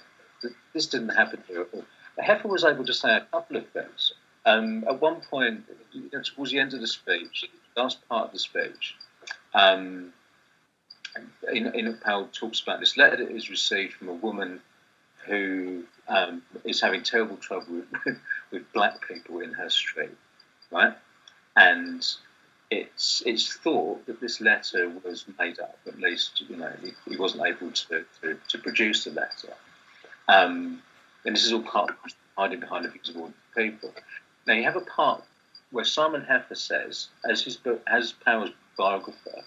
This didn't happen here at all. Heffer was able to say a couple of things. Um, at one point, you know, towards the end of the speech, last part of the speech, um, Enoch Powell talks about this letter that is received from a woman who um, is having terrible trouble with, with black people in her street, right? And it's it's thought that this letter was made up. At least, you know, he, he wasn't able to, to, to produce the letter. Um, and this is all part of hiding behind the views of ordinary people. Now you have a part where Simon Heffer says, as his book, as Powell's biographer,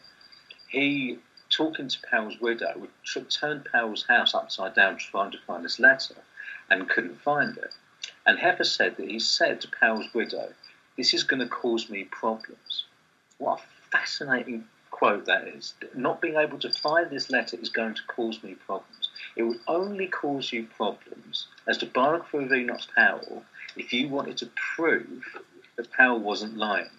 he talking to Powell's widow would turn Powell's house upside down trying to find this letter and couldn't find it. And Heffer said that he said to Powell's widow, "This is going to cause me problems." What a fascinating quote that is. Not being able to find this letter is going to cause me problems. It would only cause you problems as the biographer of Enoch Powell if you wanted to prove that Powell wasn't lying.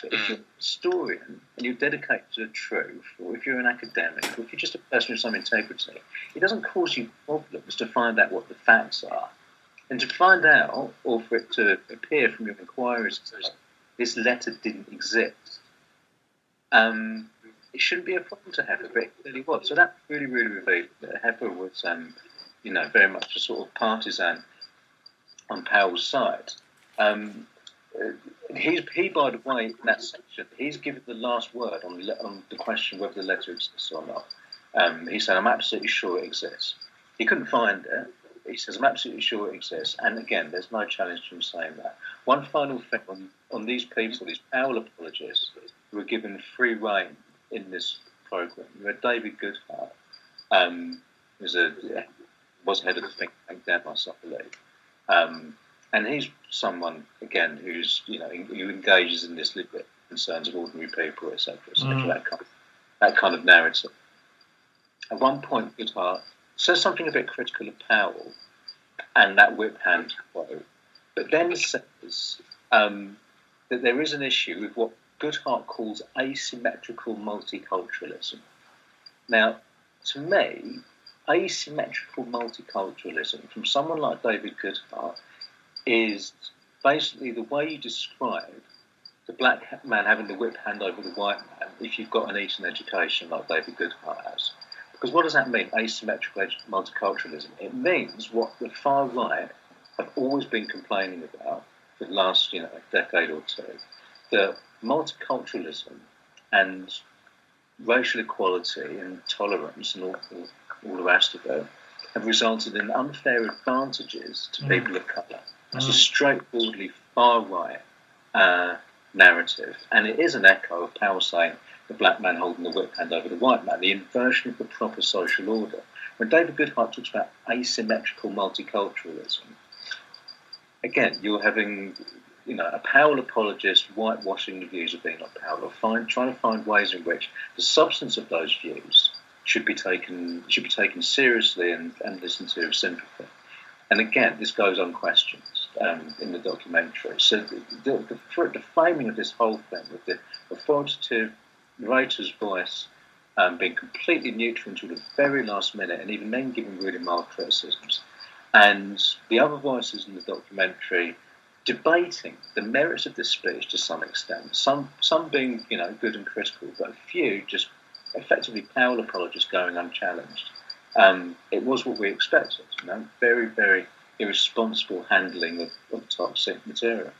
So if you're a historian and you're dedicated to the truth, or if you're an academic, or if you're just a person with some integrity, it doesn't cause you problems to find out what the facts are. And to find out, or for it to appear from your inquiries, this letter didn't exist. Um, it shouldn't be a problem to Heffer, but it clearly was. So that really, really revealed that Heffer was, um, you know, very much a sort of partisan on Powell's side. Um, uh, he's, he, by the way, in that section, he's given the last word on, on the question whether the letter exists or not. Um, he said, I'm absolutely sure it exists. He couldn't find it. He says, I'm absolutely sure it exists. And again, there's no challenge him saying that. One final thing on, on these people, these Powell apologists, who were given free reign in this program. You had David Goodhart, um, who's a was head of the think tank Demos, I believe, um, and he's someone again who's you know who engages in this little concerns of ordinary people, etc., etc. Mm. That kind of, that kind of narrative. At one point, Goodhart says something a bit critical of Powell and that whip hand quote, but then says um, that there is an issue with what Goodhart calls asymmetrical multiculturalism. Now, to me, asymmetrical multiculturalism from someone like David Goodhart is basically the way you describe the black man having the whip hand over the white man if you've got an Eton education like David Goodhart has. Because what does that mean, asymmetrical multiculturalism? It means what the far right have always been complaining about for the last you know, decade or two, that multiculturalism and racial equality and tolerance and all, all, all, the rest of it have resulted in unfair advantages to mm. people of colour. It's mm. a straightforwardly far right uh, narrative, and it is an echo of Powell saying the black man holding the whip hand over the white man, the inversion of the proper social order. When David Goodhart talks about asymmetrical multiculturalism, again, you're having you know, a Powell apologist whitewashing the views of Enoch Powell, or find, trying to find ways in which the substance of those views should be taken should be taken seriously and, and listened to with sympathy. And again, this goes unquestioned um, in the documentary. So the, the, the, the, framing of this whole thing, with the authoritative writer's voice um, being completely neutral until the very last minute, and even then giving really mild criticisms, and the other voices in the documentary debating the merits of this speech to some extent. Some some being you know good and critical, but a few just effectively Powell apologists going unchallenged. Um, it was what we expected. You know, very very irresponsible handling of, of toxic material.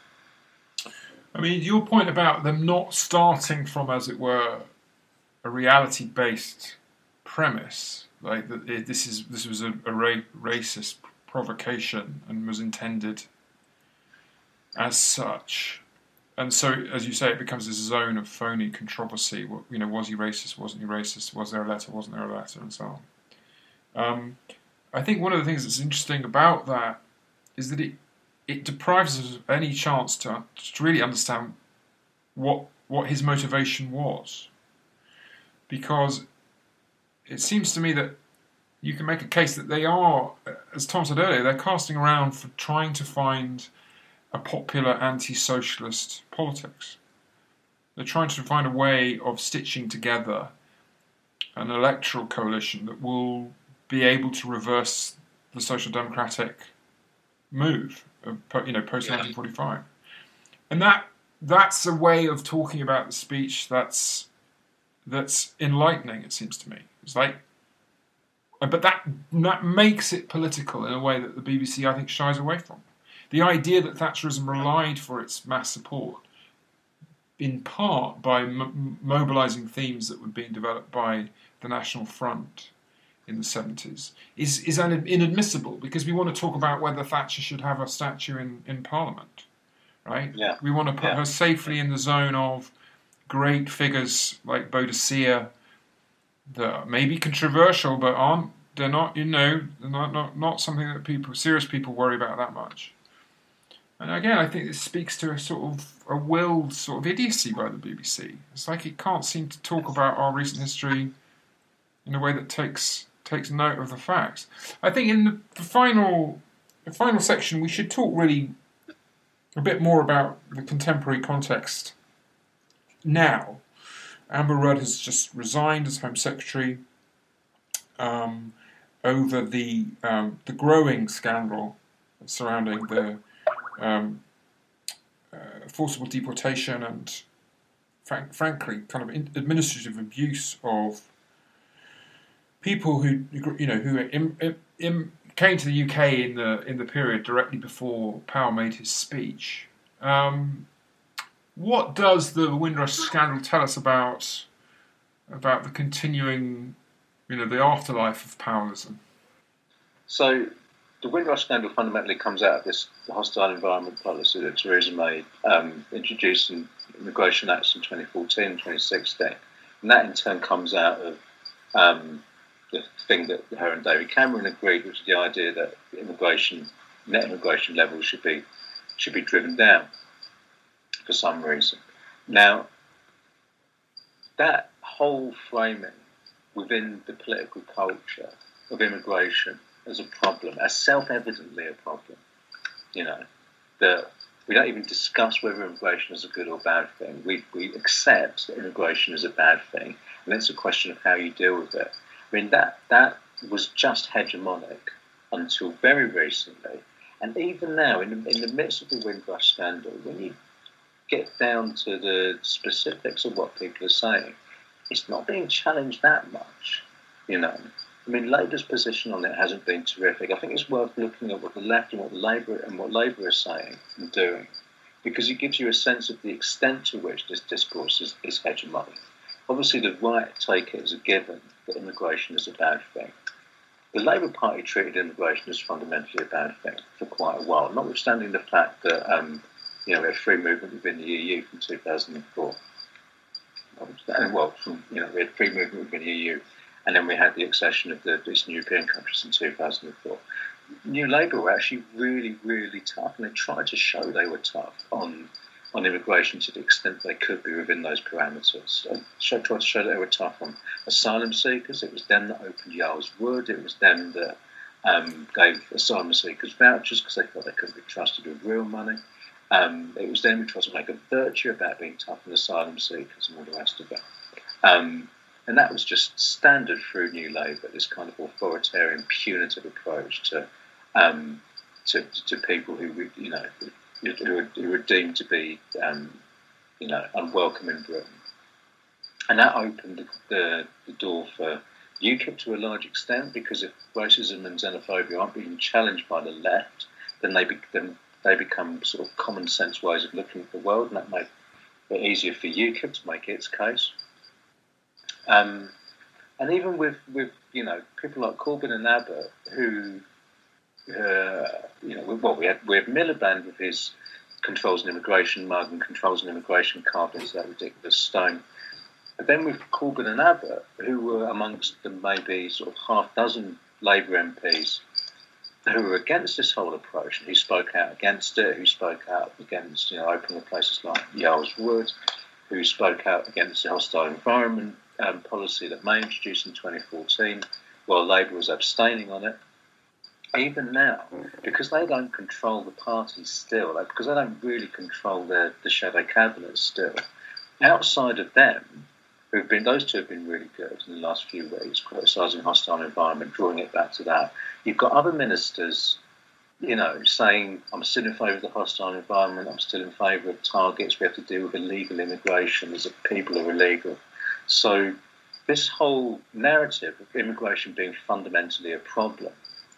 I mean, your point about them not starting from, as it were, a reality-based premise, like that this is this was a, a ra- racist provocation and was intended as such. And so, as you say, it becomes this zone of phony controversy. You know, was he racist? Wasn't he racist? Was there a letter? Wasn't there a letter? And so on. Um, I think one of the things that's interesting about that is that it it deprives us of any chance to, to really understand what what his motivation was, because it seems to me that you can make a case that they are, as Tom said earlier, they're casting around for trying to find a popular anti-socialist politics. They're trying to find a way of stitching together an electoral coalition that will be able to reverse the social democratic move, of, you know, post 1945, and that that's a way of talking about the speech that's that's enlightening. It seems to me. It's like, uh, but that that makes it political in a way that the BBC I think shies away from. The idea that Thatcherism relied for its mass support, in part by m- mobilising themes that were being developed by the National Front in the 70s, is, is inadmissible because we want to talk about whether Thatcher should have a statue in, in Parliament, right? Yeah. We want to put Yeah. her safely in the zone of great figures like Boadicea that may be controversial but aren't they're not you know they're not, not not something that people serious people worry about that much. And again, I think this speaks to a sort of a willed sort of idiocy by the BBC. It's like it can't seem to talk about our recent history in a way that takes takes note of the facts. I think in the, the final the final section we should talk really a bit more about the contemporary context now. Amber Rudd has just resigned as Home Secretary um, over the um, the growing scandal surrounding the um, uh, forcible deportation and, frank, frankly, kind of in, administrative abuse of people who you know who im, im, came to the UK in the in the period directly before Powell made his speech. Um, what does the Windrush scandal tell us about about the continuing, you know, the afterlife of Powellism? So the Windrush scandal fundamentally comes out of this hostile environment policy that Theresa May um, introduced in immigration acts in 2014 and 2016. And that in turn comes out of um, the thing that her and David Cameron agreed, which is the idea that immigration, net immigration levels should be should be driven down for some reason. Now, that whole framing within the political culture of immigration as a problem, as self-evidently a problem, you know, that we don't even discuss whether immigration is a good or bad thing. We, we accept that immigration is a bad thing, and it's a question of how you deal with it. I mean, that, that was just hegemonic until very recently. And even now, in in the midst of the Windrush scandal, when you get down to the specifics of what people are saying, it's not being challenged that much, you know. I mean, Labour's position on it hasn't been terrific. I think it's worth looking at what the left and what Labour and what Labour is saying and doing, because it gives you a sense of the extent to which this discourse is, is hegemonic. Obviously, the right take it as a given that immigration is a bad thing. The Labour Party treated immigration as fundamentally a bad thing for quite a while, notwithstanding the fact that um, you know we had free movement within the EU from 2004. And well, from you know we had free movement within the EU and then we had the accession of the Eastern European countries in 2004. New Labour were actually really, really tough, and they tried to show they were tough on on immigration to the extent they could be within those parameters. They tried to show that they were tough on asylum seekers. It was them that opened Yarl's Wood. It was them that um, gave asylum seekers vouchers because they thought they couldn't be trusted with real money. Um, it was them who tried to make a virtue about being tough on asylum seekers and all the rest of it. Um, and that was just standard through New Labour, this kind of authoritarian, punitive approach to um, to, to people who you know who were, who were deemed to be um, you know unwelcome in Britain, and that opened the, the, the door for UKIP to a large extent because if racism and xenophobia aren't being challenged by the left, then they be, then they become sort of common sense ways of looking at the world, and that made it easier for UKIP to make its case. Um, and even with, with you know people like Corbyn and Abbott, who uh, you know, well, we had we had Miliband with his controls and immigration mug and controls and immigration card into that ridiculous stone. But then with Corbyn and Abbott, who were amongst the maybe sort of half dozen Labour MPs who were against this whole approach and who spoke out against it, who spoke out against you know opening places like Yarl's Wood, who spoke out against the hostile environment um, policy that May introduced in 2014, while Labour was abstaining on it. Even now, because they don't control the party still, like, because they don't really control the shadow cabinet still, outside of them, who've been those two have been really good in the last few weeks, criticising hostile environment, drawing it back to that. You've got other ministers, you know, saying I'm still in favour of the hostile environment, I'm still in favour of targets. We have to deal with illegal immigration, as if people are illegal. So this whole narrative of immigration being fundamentally a problem,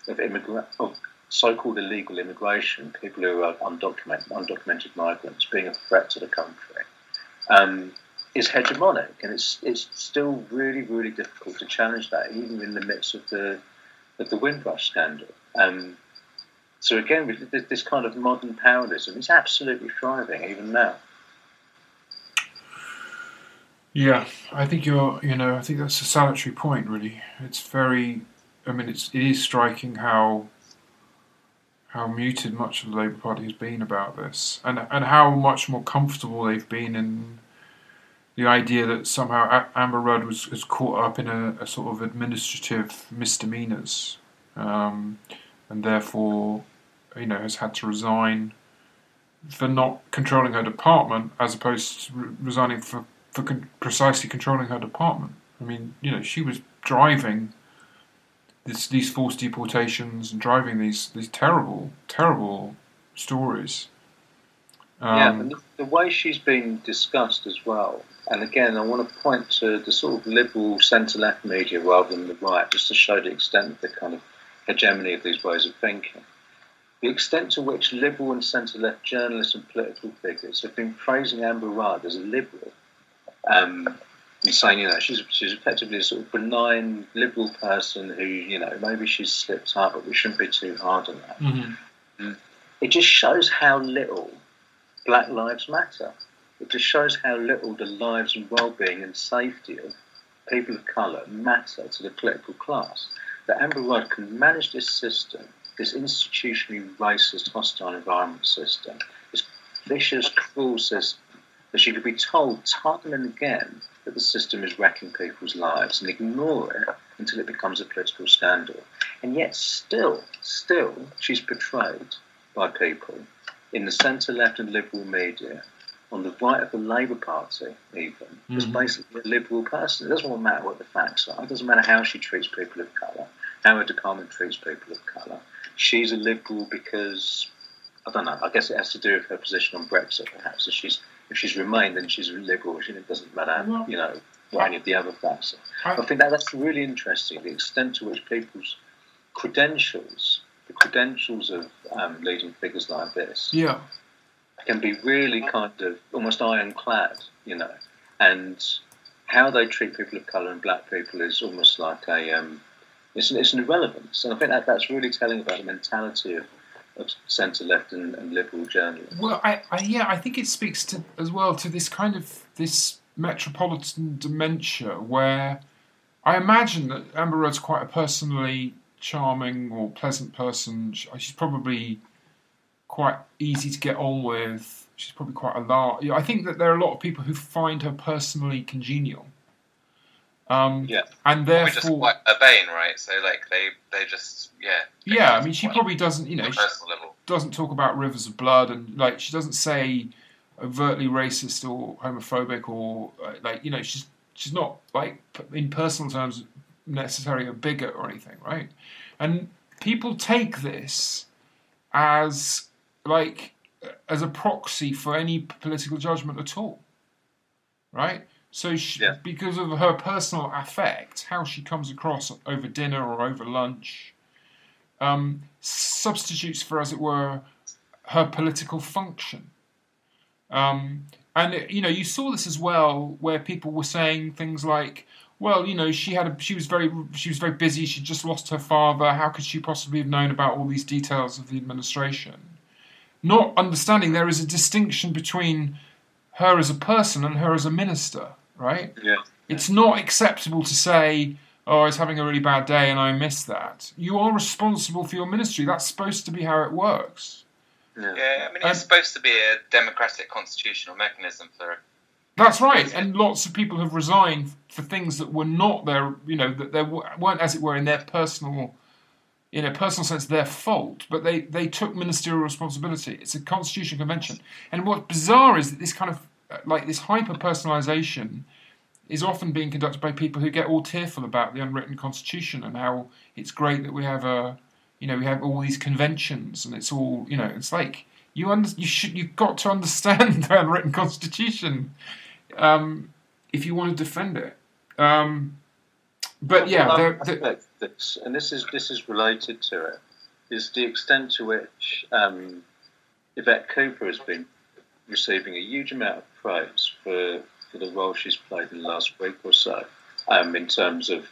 of, immigra- of so-called illegal immigration, people who are undocumented, undocumented migrants being a threat to the country. Um, is hegemonic, and it's it's still really really difficult to challenge that, even in the midst of the of the Windrush scandal. Um, so again, this kind of modern Powellism, is absolutely thriving even now. Yeah, I think you're. You know, I think that's a salutary point. Really, it's very. I mean, it's it is striking how how muted much of the Labour Party has been about this, and and how much more comfortable they've been in the idea that somehow Amber Rudd was, caught up in a, a sort of administrative misdemeanors, um, and therefore, you know, has had to resign for not controlling her department, as opposed to re- resigning for for con- precisely controlling her department. I mean, you know, she was driving this, these forced deportations and driving these these terrible, terrible stories. Um, yeah, and the, the way she's been discussed as well and again, I want to point to the sort of liberal centre left media rather than the right, just to show the extent of the kind of hegemony of these ways of thinking. The extent to which liberal and centre left journalists and political figures have been praising Amber Rudd as a liberal um, and saying, you know, she's, she's effectively a sort of benign liberal person who, you know, maybe she's slipped up, but we shouldn't be too hard on that. Mm-hmm. It just shows how little Black Lives Matter. It just shows how little the lives and well-being and safety of people of colour matter to the political class. That Amber Rudd can manage this system, this institutionally racist, hostile environment system, this vicious, cruel system, that she could be told time and again that the system is wrecking people's lives and ignore it until it becomes a political scandal. And yet, still, still, she's portrayed by people in the centre left and liberal media on the right of the Labour Party, even, mm-hmm. is basically a liberal person. It doesn't matter what the facts are. It doesn't matter how she treats people of colour, how her department treats people of colour. She's a liberal because I don't know. I guess it has to do with her position on Brexit, perhaps. If she's if she's remained, then she's a liberal. It doesn't matter, you know, what any of the other facts are. I, I think that that's really interesting. The extent to which people's credentials, the credentials of um, leading figures like this, yeah can be really kind of almost ironclad, you know, and how they treat people of colour and black people is almost like a um, it's, it's an irrelevance, and I think that that's really telling about the mentality of, of centre left and, and, liberal journalism. Well, I, I, yeah, I think it speaks to as well to this kind of this metropolitan dementia where I imagine that Amber Rudd's quite a personally charming or pleasant person. Uh, she's probably quite easy to get on with. She's probably quite a large. I think that there are a lot of people who find her personally congenial. Um, yeah, and therefore just quite urbane, right? So like they they just yeah. Yeah, I mean, she probably doesn't, you know, doesn't talk about rivers of blood, and like she doesn't say overtly racist or homophobic or uh, like you know she's she's not like in personal terms necessarily a bigot or anything, right? And people take this as like as a proxy for any political judgment at all, right? So she, yeah. because of her personal affect, how she comes across over dinner or over lunch, um, substitutes for, as it were, her political function. Um, and you know, you saw this as well, where people were saying things like, "Well, you know, she had a, she was very she was very busy. She just lost her father. How could she possibly have known about all these details of the administration?" not understanding there is a distinction between her as a person and her as a minister, right? Yeah. It's not acceptable to say, oh, I was having a really bad day and I missed that. You are responsible for your ministry. That's supposed to be how it works. Yeah. Yeah, I mean, Um, it's supposed to be a democratic constitutional mechanism for. That's right, and lots of people have resigned for things that were not their, you know, that they weren't, as it were, in their personal, in a personal sense, their fault. But they they took ministerial responsibility. It's a constitutional convention, and what's bizarre is that this kind of like this hyper personalisation is often being conducted by people who get all tearful about the unwritten constitution and how it's great that we have a, you know, we have all these conventions and it's all, you know, it's like you under, you should you've got to understand the unwritten constitution um, if you want to defend it. Um, but yeah, Well, I there, this, and this is this is related to it, is the extent to which um, Yvette Cooper has been receiving a huge amount of praise for for the role she's played in the last week or so, um, in terms of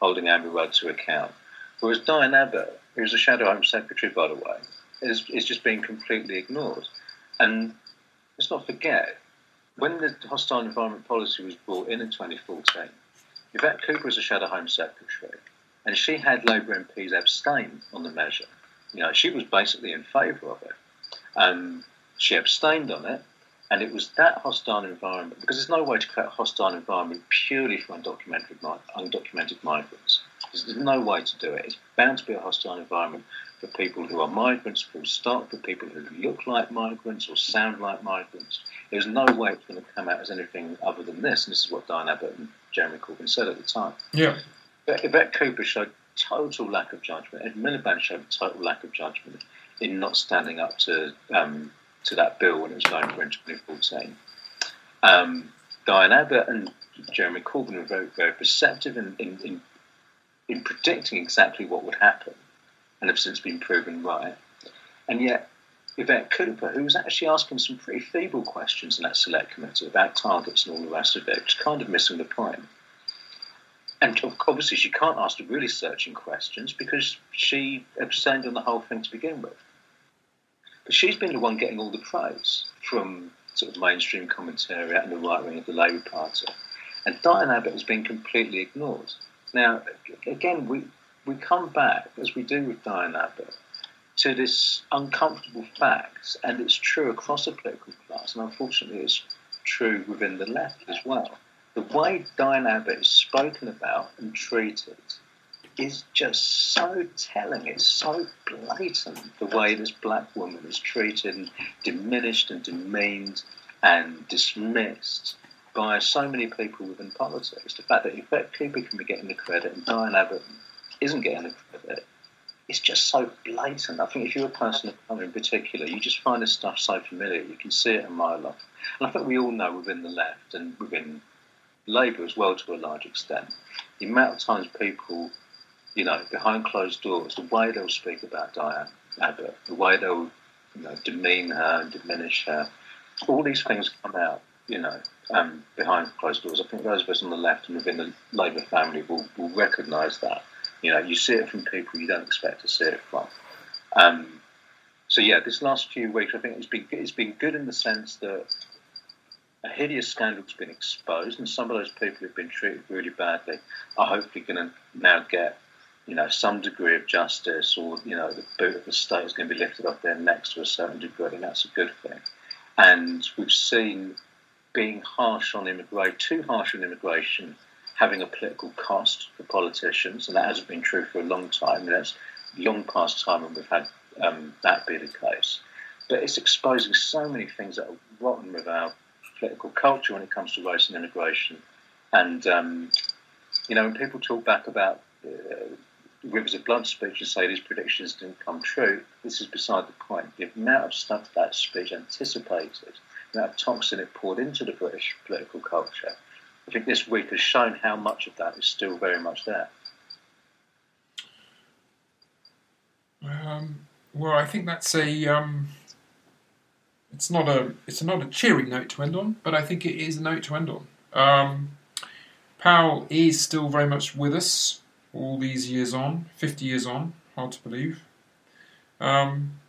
holding Amber Rudd to account. Whereas Diane Abbott, who's a Shadow Home Secretary, by the way, is, is just being completely ignored. And let's not forget, when the hostile environment policy was brought in in 2014, Yvette Cooper was a Shadow Home Secretary, and she had Labour MPs abstain on the measure. You know, she was basically in favour of it. Um, she abstained on it, and it was that hostile environment, because there's no way to create a hostile environment purely for undocumented, undocumented migrants. There's, no way to do it. It's bound to be a hostile environment for people who are migrants, full stop, for people who look like migrants or sound like migrants. There's no way it's going to come out as anything other than this, and this is what Diane Abbott and Jeremy Corbyn said at the time. yeah, But Yvette Cooper showed total lack of judgment. Ed Miliband showed total lack of judgment in not standing up to um, to that bill when it was going for in 2014. Um, Diane Abbott and Jeremy Corbyn were very, very perceptive in, in, in, in predicting exactly what would happen and have since been proven right. And yet, Yvette Cooper, who was actually asking some pretty feeble questions in that select committee about targets and all the rest of it, was kind of missing the point. And obviously, she can't ask the really searching questions because she abstained on the whole thing to begin with. But she's been the one getting all the praise from sort of mainstream commentary and the right wing of the Labour Party. And Diane Abbott has been completely ignored. Now, again, we, we come back, as we do with Diane Abbott, to this uncomfortable fact, and it's true across the political class, and unfortunately it's true within the left as well. The way Diane Abbott is spoken about and treated is just so telling. It's so blatant the way this black woman is treated and diminished and demeaned and dismissed by so many people within politics. The fact that Yvette Cooper can be getting the credit and Diane Abbott isn't getting the credit it's just so blatant. I think if you're a person of colour in particular, you just find this stuff so familiar. You can see it a mile off. And I think we all know within the left and within Labour as well to a large extent, the amount of times people, you know, behind closed doors, the way they'll speak about Diane Abbott, the way they'll, you know, demean her and diminish her, all these things come out, you know, um, behind closed doors. I think those of us on the left and within the Labour family will, will recognise that. You know, you see it from people you don't expect to see it from. Um, so yeah, this last few weeks, I think it's been it's been good in the sense that a hideous scandal has been exposed, and some of those people who've been treated really badly are hopefully going to now get, you know, some degree of justice, or you know, the boot of the state is going to be lifted off their necks to a certain degree, and that's a good thing. And we've seen being harsh on immigration, too harsh on immigration, having a political cost for politicians, and that hasn't been true for a long time. And that's long past time when we've had um, that be the case. But it's exposing so many things that are rotten with our political culture when it comes to race and immigration. And, um, you know, when people talk back about uh, Rivers of Blood speech and say these predictions didn't come true, this is beside the point. The amount of stuff that speech anticipated, the amount of toxin it poured into the British political culture, I think this week has shown how much of that is still very much there. Um, well, I think that's a. Um, it's not a. It's not a cheering note to end on, but I think it is a note to end on. Um, Powell is still very much with us all these years on, fifty years on. Hard to believe. Um,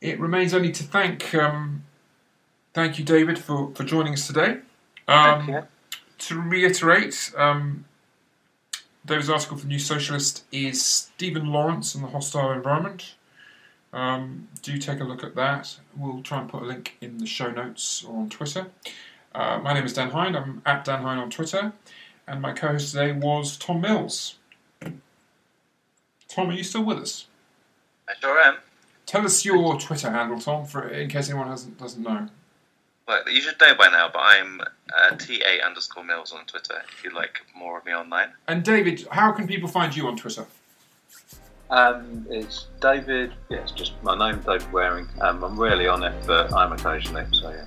it remains only to thank um, thank you, David, for, for joining us today. Um. To reiterate, um, David's article for New Socialist is Stephen Lawrence and the Hostile Environment. Um, do take a look at that. We'll try and put a link in the show notes or on Twitter. Uh, my name is Dan Hind. I'm at Dan Hind on Twitter. And my co host today was Tom Mills. Tom, are you still with us? I sure am. Tell us your Twitter handle, Tom, for in case anyone hasn't doesn't know. Well, you should know by now, but I'm uh, TA underscore Mills on Twitter if you'd like more of me online. And David, how can people find you on Twitter? Um, it's David. Yeah, it's just my name, David Wearing. Um, I'm rarely on it, but I'm occasionally. So yeah.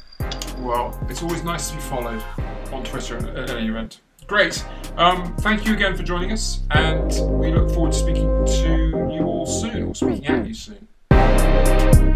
Well, it's always nice to be followed on Twitter at any event. Great. Um, thank you again for joining us, and we look forward to speaking to you all soon, or speaking at you soon.